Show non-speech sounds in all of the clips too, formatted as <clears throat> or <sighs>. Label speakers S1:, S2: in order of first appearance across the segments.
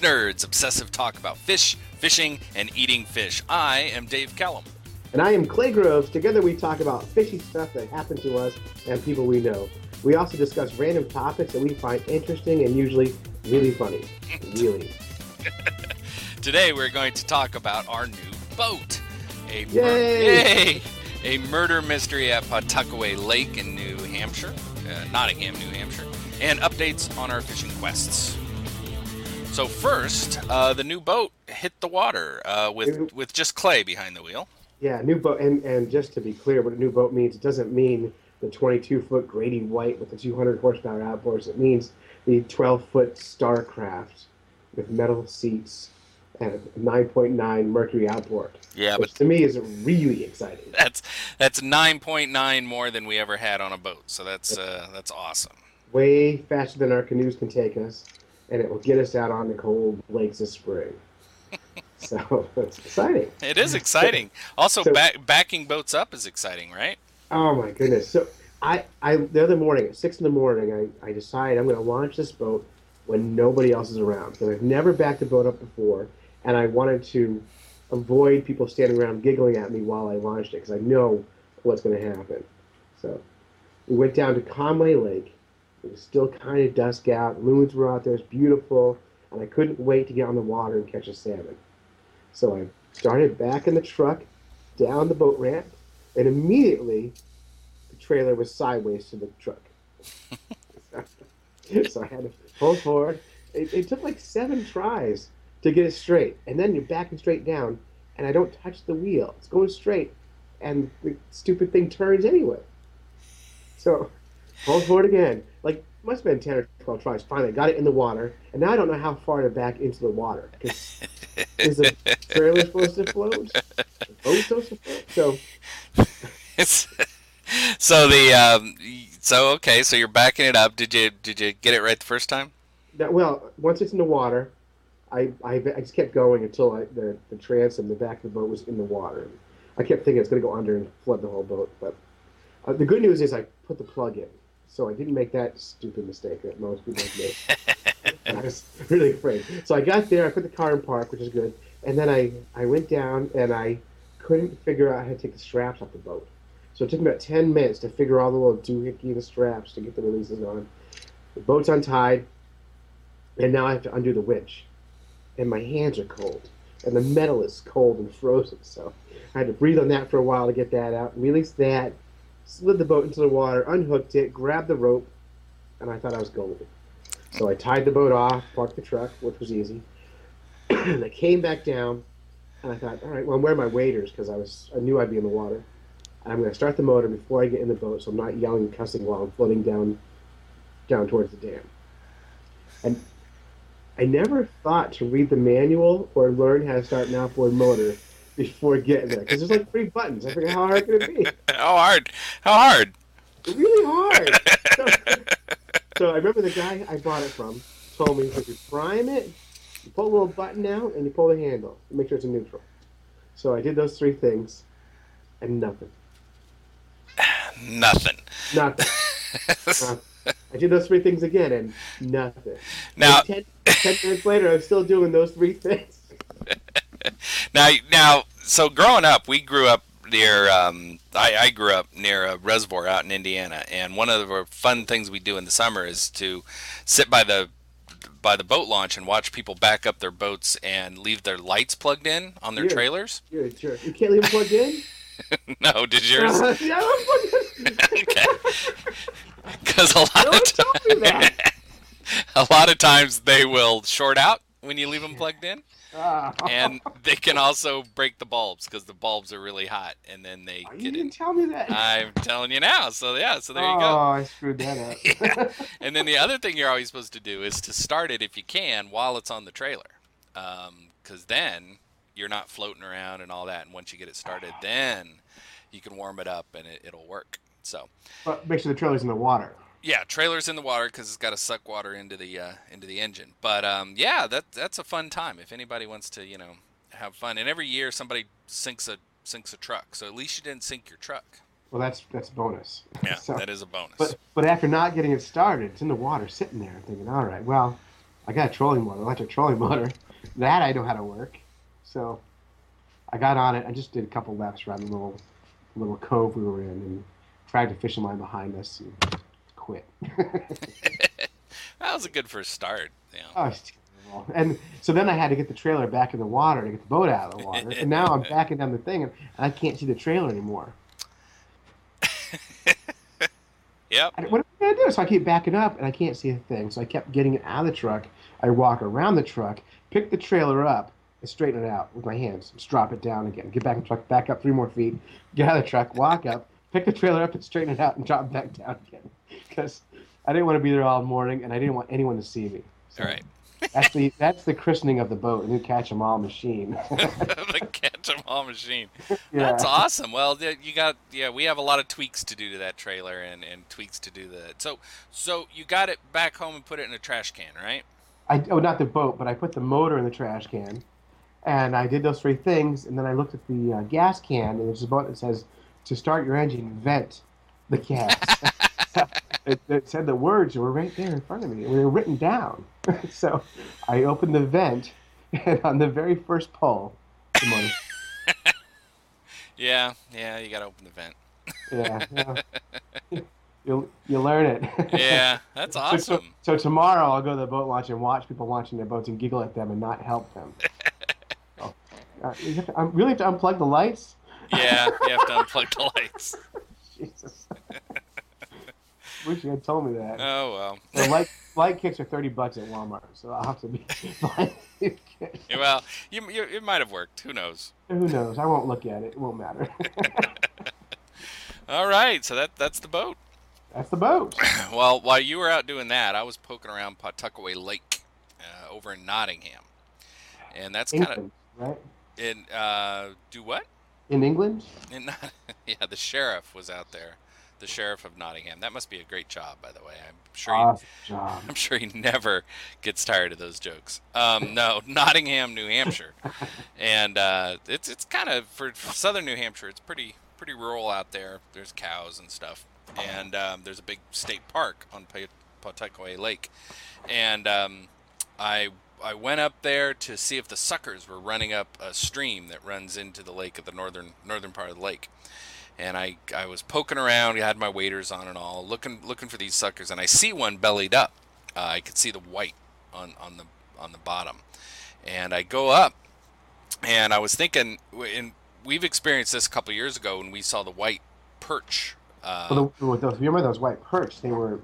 S1: Fish Nerds, obsessive talk about fish, fishing, and eating fish. I am Dave Callum.
S2: And I am Clay Groves. Together we talk about fishy stuff that happened to us and people we know. We also discuss random topics that we find interesting and usually really funny. Really. <laughs>
S1: Today we're going to talk about our new boat. A mur-
S2: Yay!
S1: Yay! A murder mystery at Pawtuckaway Lake in New Hampshire, uh, Nottingham, New Hampshire, and updates on our fishing quests. So first, uh, the new boat hit the water uh, with with just Clay behind the wheel.
S2: Yeah, new boat. And, and just to be clear, what a new boat means, it doesn't mean the 22 foot Grady White with the 200 horsepower outboards. It means the 12 foot Starcraft with metal seats and a 9.9 Mercury outboard.
S1: Yeah,
S2: which
S1: but
S2: to me is really exciting.
S1: that's that's 9.9 more than we ever had on a boat. So that's uh, that's awesome.
S2: Way faster than our canoes can take us, and it will get us out on the cold lakes of spring. <laughs> so it's exciting.
S1: It is exciting. Also,
S2: So-
S1: back, backing boats up is exciting, right?
S2: Oh my goodness! So I, I the other morning at six in the morning, I, I decide I'm going to launch this boat when nobody else is around because I've never backed a boat up before, and I wanted to avoid people standing around giggling at me while I launched it because I know what's going to happen. So we went down to Conway Lake. It was still kind of dusk out. Loons were out there. It's beautiful, and I couldn't wait to get on the water and catch a salmon. So I started back in the truck down the boat ramp, and immediately the trailer was sideways to the truck. <laughs> so I had to pull forward. It, it took like seven tries to get it straight, and then you're backing straight down, and I don't touch the wheel. It's going straight, and the stupid thing turns anyway. So pull forward again. Like must have been ten or twelve tries. Finally, got it in the water, and now I don't know how far to back into the water. 'cause is the trailer supposed to float? The boat supposed to float? So
S1: It's, <laughs> so the um, so okay, so you're backing it up. Did you did you get it right the first time?
S2: That, well, once it's in the water, I, I, I just kept going until I, the, the transom, the back of the boat was in the water. I kept thinking it's going to go under and flood the whole boat. But uh, the good news is I put the plug in. So I didn't make that stupid mistake that most people make. <laughs> I was really afraid. So I got there, I put the car in park, which is good. And then I, I went down and I couldn't figure out how to take the straps off the boat. So it took me about 10 minutes to figure all the little doohickey the straps to get the releases on. The boat's untied, and now I have to undo the winch. And my hands are cold, and the metal is cold and frozen. So I had to breathe on that for a while to get that out. release that, slid the boat into the water, unhooked it, grabbed the rope, and I thought I was golden. So I tied the boat off, parked the truck, which was easy. <clears throat> and I came back down, and I thought, all right, well, I'm wearing my waders because I was I knew I'd be in the water. And I'm going to start the motor before I get in the boat, so I'm not yelling and cussing while I'm floating down, down towards the dam. And I never thought to read the manual or learn how to start an outboard motor before getting there because there's like three buttons. I figured how hard could it be? <laughs>
S1: How hard? How hard?
S2: really hard. So, <laughs> so I remember the guy I bought it from told me if you prime it, you pull a little button out and you pull the handle make sure it's in neutral. So I did those three things, and nothing, <sighs>
S1: Nothing.
S2: nothing. nothing. <laughs> I did those three things again, and nothing.
S1: Now,
S2: ten minutes later, I'm still doing those three things.
S1: now, now. So growing up, we grew up near. Um, I, I grew up near a reservoir out in Indiana, and one of the fun things we do in the summer is to sit by the by the boat launch and watch people back up their boats and leave their lights plugged in on their
S2: Yeah.
S1: trailers.
S2: You're a jerk. You can't leave them plugged in. <laughs>
S1: no, did yours? <laughs>
S2: yeah, plugged in. <laughs>
S1: okay. Because a lot of
S2: one told me that.
S1: a lot of times they will short out when you leave them plugged in, <laughs> And they can also break the bulbs because the bulbs are really hot, and then they
S2: you
S1: get in.
S2: didn't tell me that.
S1: I'm telling you now. So yeah, so there you go. oh.
S2: I screwed that up. <laughs> <laughs>
S1: And then the other thing you're always supposed to do is to start it if you can while it's on the trailer, um, because then you're not floating around and all that. And once you get it started, then you can warm it up and it, it'll work. So
S2: but make sure the trailer's in the water.
S1: Yeah, trailer's in the water because it's got to suck water into the uh, into the engine. But um, yeah, that that's a fun time if anybody wants to you know have fun. And every year somebody sinks a sinks a truck, so at least you didn't sink your truck.
S2: Well, that's that's a bonus. <laughs>
S1: Yeah,
S2: So-
S1: that is a bonus.
S2: But but after not getting it started, it's in the water, sitting there, thinking, all right, well, I got a trolling motor, electric trolling <laughs> motor. That I know how to work. So I got on it. I just did a couple laps around the little little cove we were in and dragged a fishing line behind us and quit. <laughs>
S1: that was a good first start. Yeah.
S2: Oh. And so then I had to get the trailer back in the water to get the boat out of the water. and now I'm <laughs> backing down the thing and I can't see the trailer anymore. <laughs>
S1: Yep.
S2: I, what am I gonna do? So I keep backing up and I can't see a thing. So I kept getting it out of the truck. I walk around the truck, pick the trailer up, and straighten it out with my hands. Just drop it down again. Get back in the truck, back up three more feet, get out of the truck, walk up, pick the trailer up and straighten it out and drop it back down again. <laughs> Because I didn't want to be there all morning and I didn't want anyone to see me. So
S1: All right. <laughs>
S2: That's the that's the christening of the boat, <laughs> the new catch 'em all machine.
S1: the catch 'em all machine.
S2: yeah.
S1: That's awesome. Well, you got yeah. We have a lot of tweaks to do to that trailer and, and tweaks to do that. So so you got it back home and put it in a trash can, right?
S2: I oh not the boat, but I put the motor in the trash can, and I did those three things, and then I looked at the uh, gas can, and there's a button that says to start your engine, vent the gas. It, it said the words were right there in front of me, they were written down. <laughs> so I opened the vent, and on the very first pull, the motor.
S1: Yeah, yeah. You got to open the vent.
S2: yeah, yeah. <laughs> you you learn it.
S1: Yeah, that's <laughs> awesome.
S2: So, so tomorrow I'll go to the boat launch and watch people launching their boats and giggle at them and not help them. So, uh, to, I really have to unplug the lights.
S1: Yeah, you have to unplug the lights.
S2: Jesus. Wish you had told me that.
S1: Oh well.
S2: The light light kicks are thirty bucks at Walmart, so I'll have to be. <laughs>
S1: Yeah, Well, you, you it might have worked. Who knows?
S2: Who knows? I won't look at it. It won't matter. <laughs>
S1: All right, so that that's the boat.
S2: That's the boat. <coughs>
S1: Well, while you were out doing that, I was poking around Pawtuckaway Lake uh, over in Nottingham, and that's kind of
S2: right?
S1: in uh, do what?
S2: In England?
S1: In, <laughs> yeah, the sheriff was out there. The sheriff of Nottingham. That must be a great job, by the way. I'm sure. He,
S2: Awesome job.
S1: I'm sure he never gets tired of those jokes. Um, no, <laughs> Nottingham, New Hampshire, and uh, it's it's kind of for southern New Hampshire. It's pretty pretty rural out there. There's cows and stuff, and um, there's a big state park on Pa- Pawtuckaway Lake, and um, I I went up there to see if the suckers were running up a stream that runs into the lake at the northern northern part of the lake. And I, I was poking around, I had my waders on and all, looking looking for these suckers, and I see one bellied up. Uh, I could see the white on, on the on the bottom, and I go up, and I was thinking, and we've experienced this a couple years ago when we saw the white perch. Uh,
S2: Well, the, remember those white perch? They were,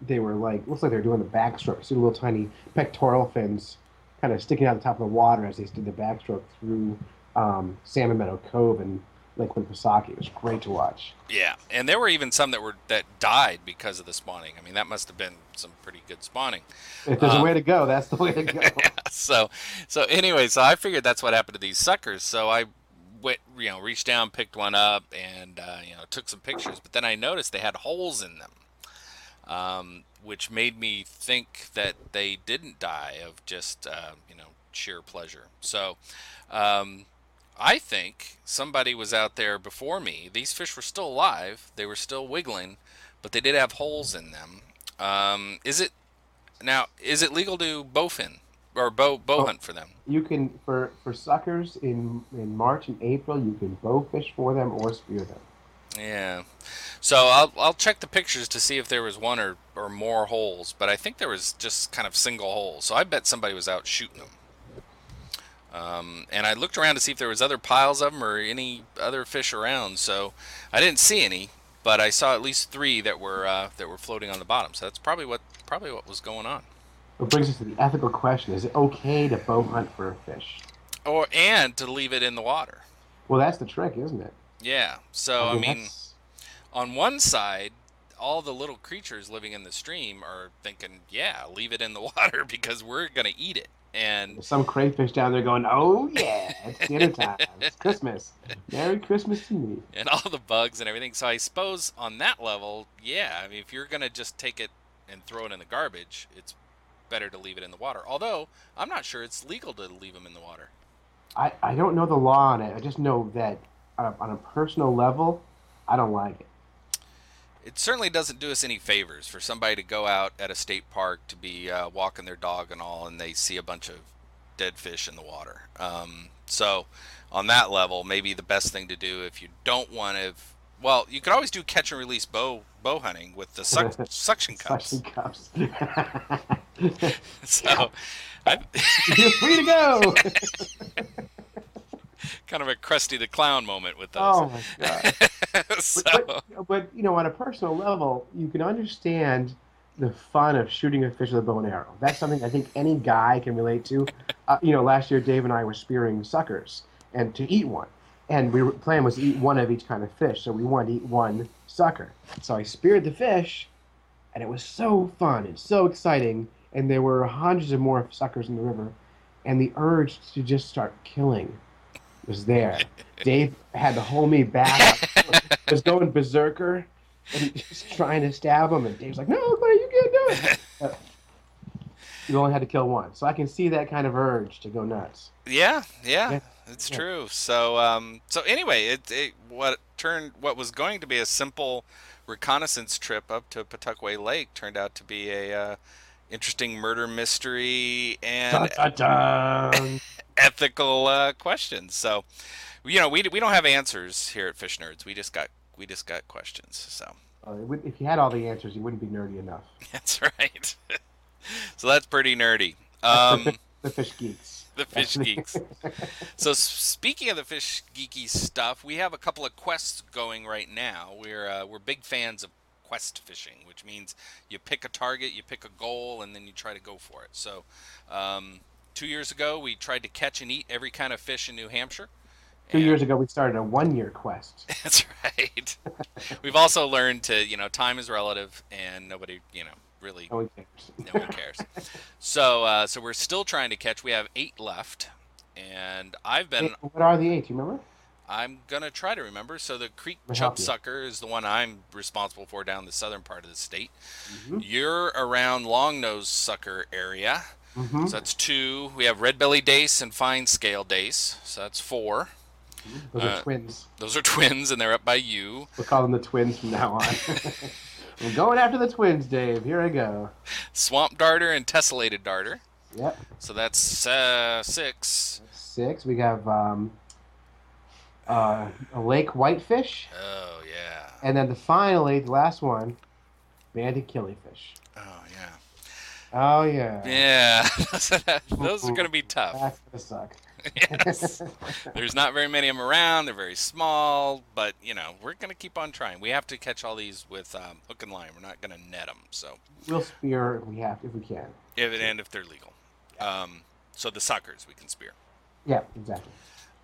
S2: they were like looks like they're doing the backstroke. See the little tiny pectoral fins, kind of sticking out the top of the water as they did the backstroke through um, Salmon Meadow Cove and Lake Winnipesaukee. It was great to watch.
S1: Yeah, and there were even some that were that died because of the spawning. I mean, that must have been some pretty good spawning.
S2: If there's
S1: Um,
S2: a way to go, that's the way to go. <laughs>
S1: yeah, so, so anyway, so I figured that's what happened to these suckers. So I went, you know, reached down, picked one up, and uh, you know, took some pictures. But then I noticed they had holes in them, um, which made me think that they didn't die of just uh, you know sheer pleasure. So. Um, I think somebody was out there before me. These fish were still alive. They were still wiggling, but they did have holes in them. Um, is it now? Is it legal to bowfin or bow bow
S2: Oh.
S1: hunt for them?
S2: You can for for suckers in in March and April, you can bow fish for them or spear them.
S1: Yeah. So I'll I'll check the pictures to see if there was one or, or more holes, but I think there was just kind of single holes. So I bet somebody was out shooting them. Um, and I looked around to see if there was other piles of them or any other fish around. So I didn't see any, but I saw at least three that were uh, that were floating on the bottom. So that's probably what probably what was going on.
S2: It brings us to the ethical question: Is it okay to bow hunt for a fish?
S1: Or and to leave it in the water.
S2: Well, that's the trick, isn't it?
S1: Yeah. So I mean,
S2: that's-
S1: on one side, all the little creatures living in the stream are thinking, "Yeah, leave it in the <laughs> water because we're gonna eat it." And
S2: There's some crayfish down there going, "Oh yeah, it's dinner <laughs> time. It's Christmas. Merry Christmas to me."
S1: and all the bugs and everything. So I suppose on that level, yeah. I mean, if you're gonna just take it and throw it in the garbage, it's better to leave it in the water. Although I'm not sure it's legal to leave them in the water.
S2: I, I don't know the law on it. I just know that on a, on a personal level, I don't like it.
S1: It certainly doesn't do us any favors for somebody to go out at a state park to be uh, walking their dog and all, and they see a bunch of dead fish in the water. Um, so, on that level, maybe the best thing to do if you don't want to, well, you could always do catch and release bow bow hunting with the suck, <laughs> suction cups.
S2: Suction cups. <laughs>
S1: So, <laughs> I,
S2: You're free to go.
S1: Kind of a Krusty the Clown moment with those.
S2: oh my <laughs> god.
S1: so,
S2: But, but, but you know, on a personal level, you can understand the fun of shooting a fish with a bow and arrow. That's something I think any guy can relate to. <laughs> Uh, you know, last year Dave and I were spearing suckers and to eat one, and we were, plan was to eat one of each kind of fish. So we wanted to eat one sucker. So I speared the fish, and it was so fun and so exciting. And there were hundreds of more suckers in the river, and the urge to just start killing was there. Dave had to hold me back. I <laughs> was going berserker and just trying to stab him, and Dave's like, "No, buddy, you can't do it." Uh, <laughs> you only had to kill one, so I can see that kind of urge to go nuts.
S1: Yeah, yeah,
S2: Yeah,
S1: it's
S2: yeah.
S1: true. So, um, so anyway, it, it what turned what was going to be a simple reconnaissance trip up to Pawtucket Lake turned out to be a uh, interesting murder mystery and
S2: Dun, dun, dun. <laughs>
S1: ethical uh, questions. So, you know, we we don't have answers here at Fish Nerds. We just got we just got questions. So
S2: Uh, would- if you had all the answers, you wouldn't be nerdy enough. <laughs>
S1: that's right. <laughs> so that's pretty nerdy. Um,
S2: the, fish, the fish geeks. <laughs>
S1: the fish geeks. So speaking of the fish geeky stuff, we have a couple of quests going right now. We're uh, we're big fans of quest fishing, which means you pick a target, you pick a goal, and then you try to go for it. So um, two years ago, we tried to catch and eat every kind of fish in New Hampshire.
S2: Two
S1: And-
S2: years ago, we started a one-year quest. <laughs>
S1: That's right. <laughs> We've also learned to you know time is relative, and nobody you know really
S2: No one cares. <laughs>
S1: no one cares. so uh, so we're still trying to catch. We have eight left. And I've been
S2: Hey, what are the eight? Do you remember?
S1: I'm gonna try to remember. So the creek chub sucker is the one I'm responsible for down the southern part of the state.
S2: Mm-hmm.
S1: You're around longnose sucker area,
S2: Mm-hmm.
S1: so that's two. We have red belly dace and fine scale dace, so that's four.
S2: Those
S1: uh,
S2: are twins.
S1: Those are twins, and they're up by you.
S2: We'll call them the twins from now on. <laughs> <laughs> I'm going after the twins, Dave. Here I go.
S1: Swamp darter and tessellated darter,
S2: Yep.
S1: so that's uh, six.
S2: Six. We have um, uh, a lake whitefish,
S1: Oh yeah.
S2: and then the finally the last one, banded killifish.
S1: Oh yeah.
S2: Oh yeah.
S1: Yeah. <laughs> Those are gonna be tough.
S2: That's gonna suck. <laughs>
S1: yes. There's not very many of them around. They're very small, but you know we're gonna keep on trying. We have to catch all these with um, hook and line. We're not gonna net them. So
S2: we'll spear if we have if we can.
S1: if it and if they're legal. Um, so the suckers we can spear.
S2: Yeah, exactly.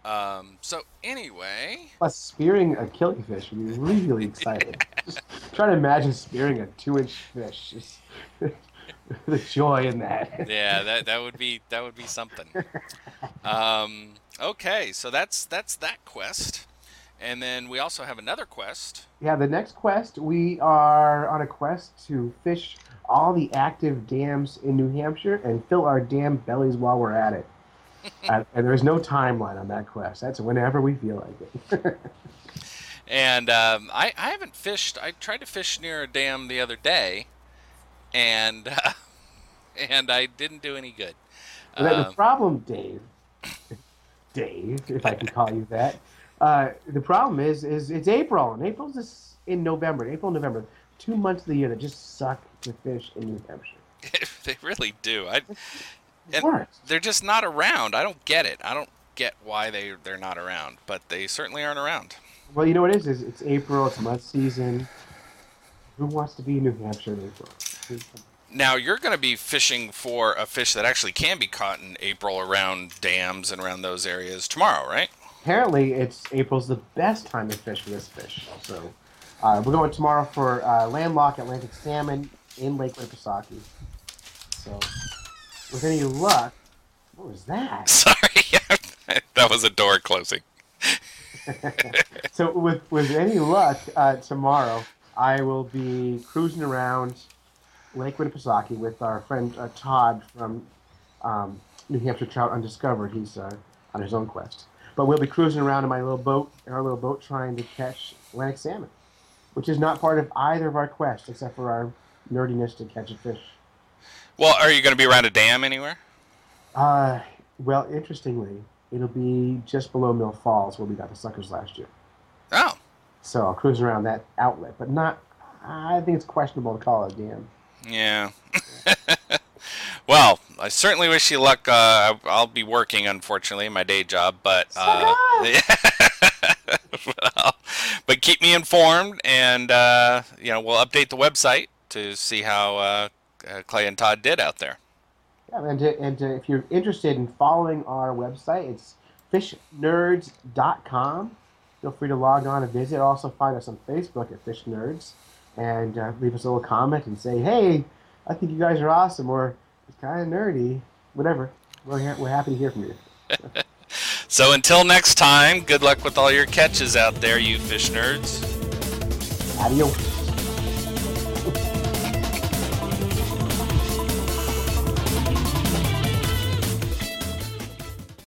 S1: Um, so anyway,
S2: Plus, spearing a killifish would be really <laughs> exciting. Just try to imagine spearing a two-inch fish. <laughs> The joy in that.
S1: yeah, that that would be that would be something. Um, okay, so that's that's that quest, and then we also have another quest.
S2: Yeah, the next quest, we are on a quest to fish all the active dams in New Hampshire and fill our dam bellies while we're at it. <laughs> uh, and there's no timeline on that quest. That's whenever we feel like it. <laughs>
S1: And um, I, I haven't fished. I tried to fish near a dam the other day, and uh, <laughs> and I didn't do any good.
S2: Then the
S1: Um,
S2: problem, Dave, <laughs> Dave, if I can call you that, uh, the problem is, is it's April, and April's just in November. April, November, two months of the year that just suck to fish in New Hampshire. <laughs>
S1: they really do. I And- they're just not around. I don't get it. I don't get why they they're not around, but they certainly aren't around.
S2: Well, you know what it is? is it's April. It's mud season. Who wants to be in New Hampshire in April?
S1: Now you're going to be fishing for a fish that actually can be caught in April around dams and around those areas tomorrow, right?
S2: Apparently, it's April's the best time to fish for this fish. So, uh, we're going tomorrow for uh, landlocked Atlantic salmon in Lake Winnipesaukee. So, with any luck, what was that? <laughs>
S1: Sorry, <laughs> that was a door closing. <laughs>
S2: so, with with any luck, uh, tomorrow I will be cruising around Lake Winnipesaukee with our friend uh, Todd from um, New Hampshire Trout Undiscovered. He's uh, on his own quest. But we'll be cruising around in my little boat, in our little boat, trying to catch Atlantic salmon. which is not part of either of our quests except for our nerdiness to catch a fish.
S1: Well, are you going to be around a dam anywhere?
S2: Uh, well, interestingly, it'll be just below Mill Falls where we got the suckers last year.
S1: Oh,
S2: So I'll cruise around that outlet, but not. I think it's questionable to call it a dam.
S1: Yeah. <laughs> well, I certainly wish you luck. Uh, I'll be working, unfortunately, in my day job, but uh, <laughs> well, but keep me informed, and uh, you know we'll update the website to see how uh, uh, Clay and Todd did out there.
S2: Yeah, and to, and to, if you're interested in following our website, it's fishnerds.com. Feel free to log on and visit. Also, find us on Facebook at Fish Nerds and uh, leave us a little comment and say, hey, I think you guys are awesome, or it's kind of nerdy, whatever. We're, we're happy to hear from you. <laughs>
S1: So until next time, good luck with all your catches out there, you fish nerds.
S2: Adios.